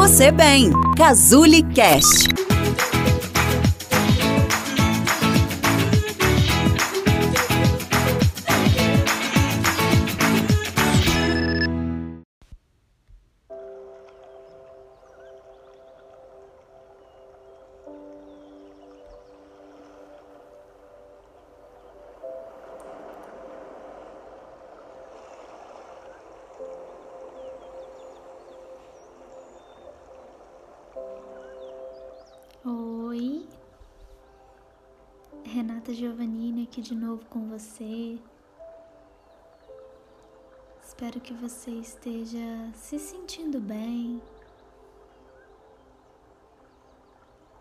você bem. Cazuli Cast. Renata Giovannini aqui de novo com você. Espero que você esteja se sentindo bem.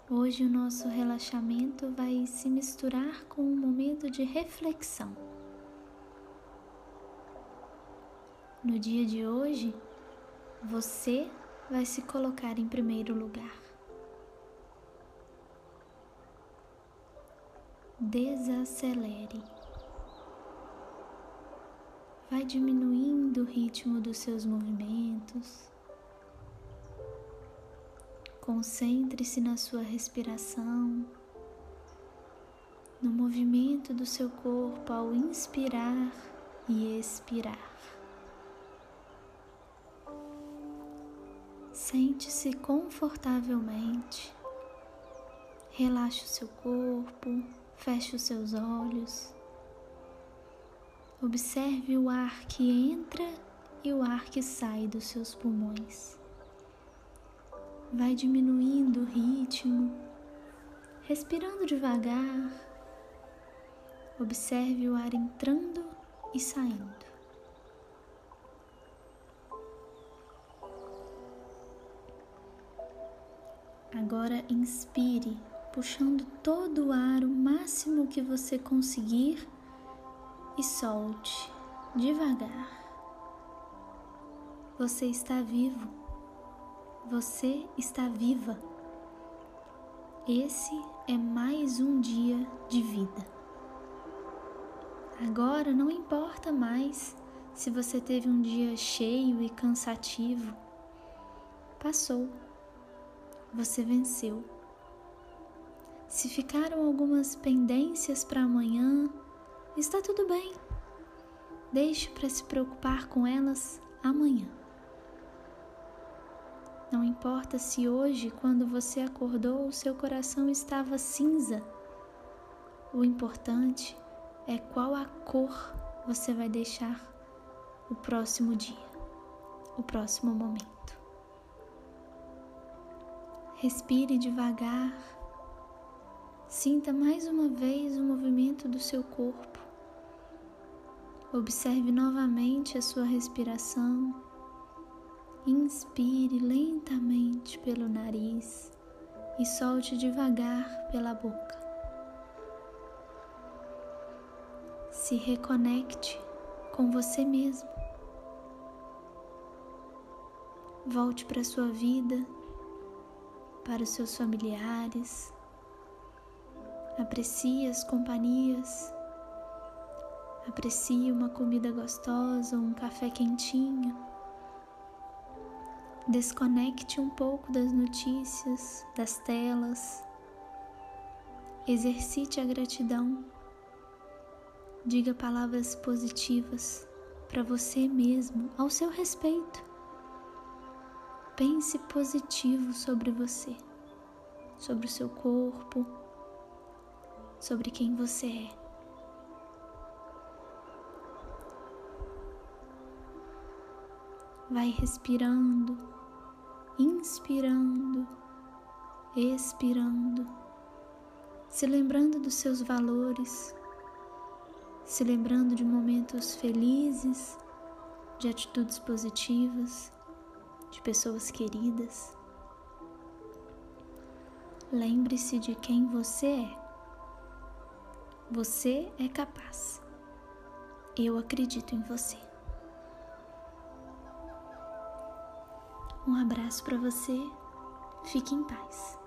Hoje o nosso relaxamento vai se misturar com um momento de reflexão. No dia de hoje, você vai se colocar em primeiro lugar. Desacelere. Vai diminuindo o ritmo dos seus movimentos. Concentre-se na sua respiração, no movimento do seu corpo ao inspirar e expirar. Sente-se confortavelmente, relaxe o seu corpo Feche os seus olhos. Observe o ar que entra e o ar que sai dos seus pulmões. Vai diminuindo o ritmo, respirando devagar. Observe o ar entrando e saindo. Agora inspire puxando todo o ar o máximo que você conseguir e solte devagar. Você está vivo. Você está viva. Esse é mais um dia de vida. Agora não importa mais se você teve um dia cheio e cansativo. Passou. Você venceu. Se ficaram algumas pendências para amanhã, está tudo bem. Deixe para se preocupar com elas amanhã. Não importa se hoje, quando você acordou, o seu coração estava cinza. O importante é qual a cor você vai deixar o próximo dia, o próximo momento. Respire devagar Sinta mais uma vez o movimento do seu corpo. Observe novamente a sua respiração. Inspire lentamente pelo nariz e solte devagar pela boca. Se reconecte com você mesmo. Volte para a sua vida, para os seus familiares Aprecie as companhias. Aprecie uma comida gostosa, um café quentinho. Desconecte um pouco das notícias, das telas. Exercite a gratidão. Diga palavras positivas para você mesmo, ao seu respeito. Pense positivo sobre você, sobre o seu corpo, sobre quem você é. Vai respirando, inspirando, expirando, se lembrando dos seus valores, se lembrando de momentos felizes, de atitudes positivas, de pessoas queridas. Lembre-se de quem você é. Você é capaz. Eu acredito em você. Um abraço para você. Fique em paz.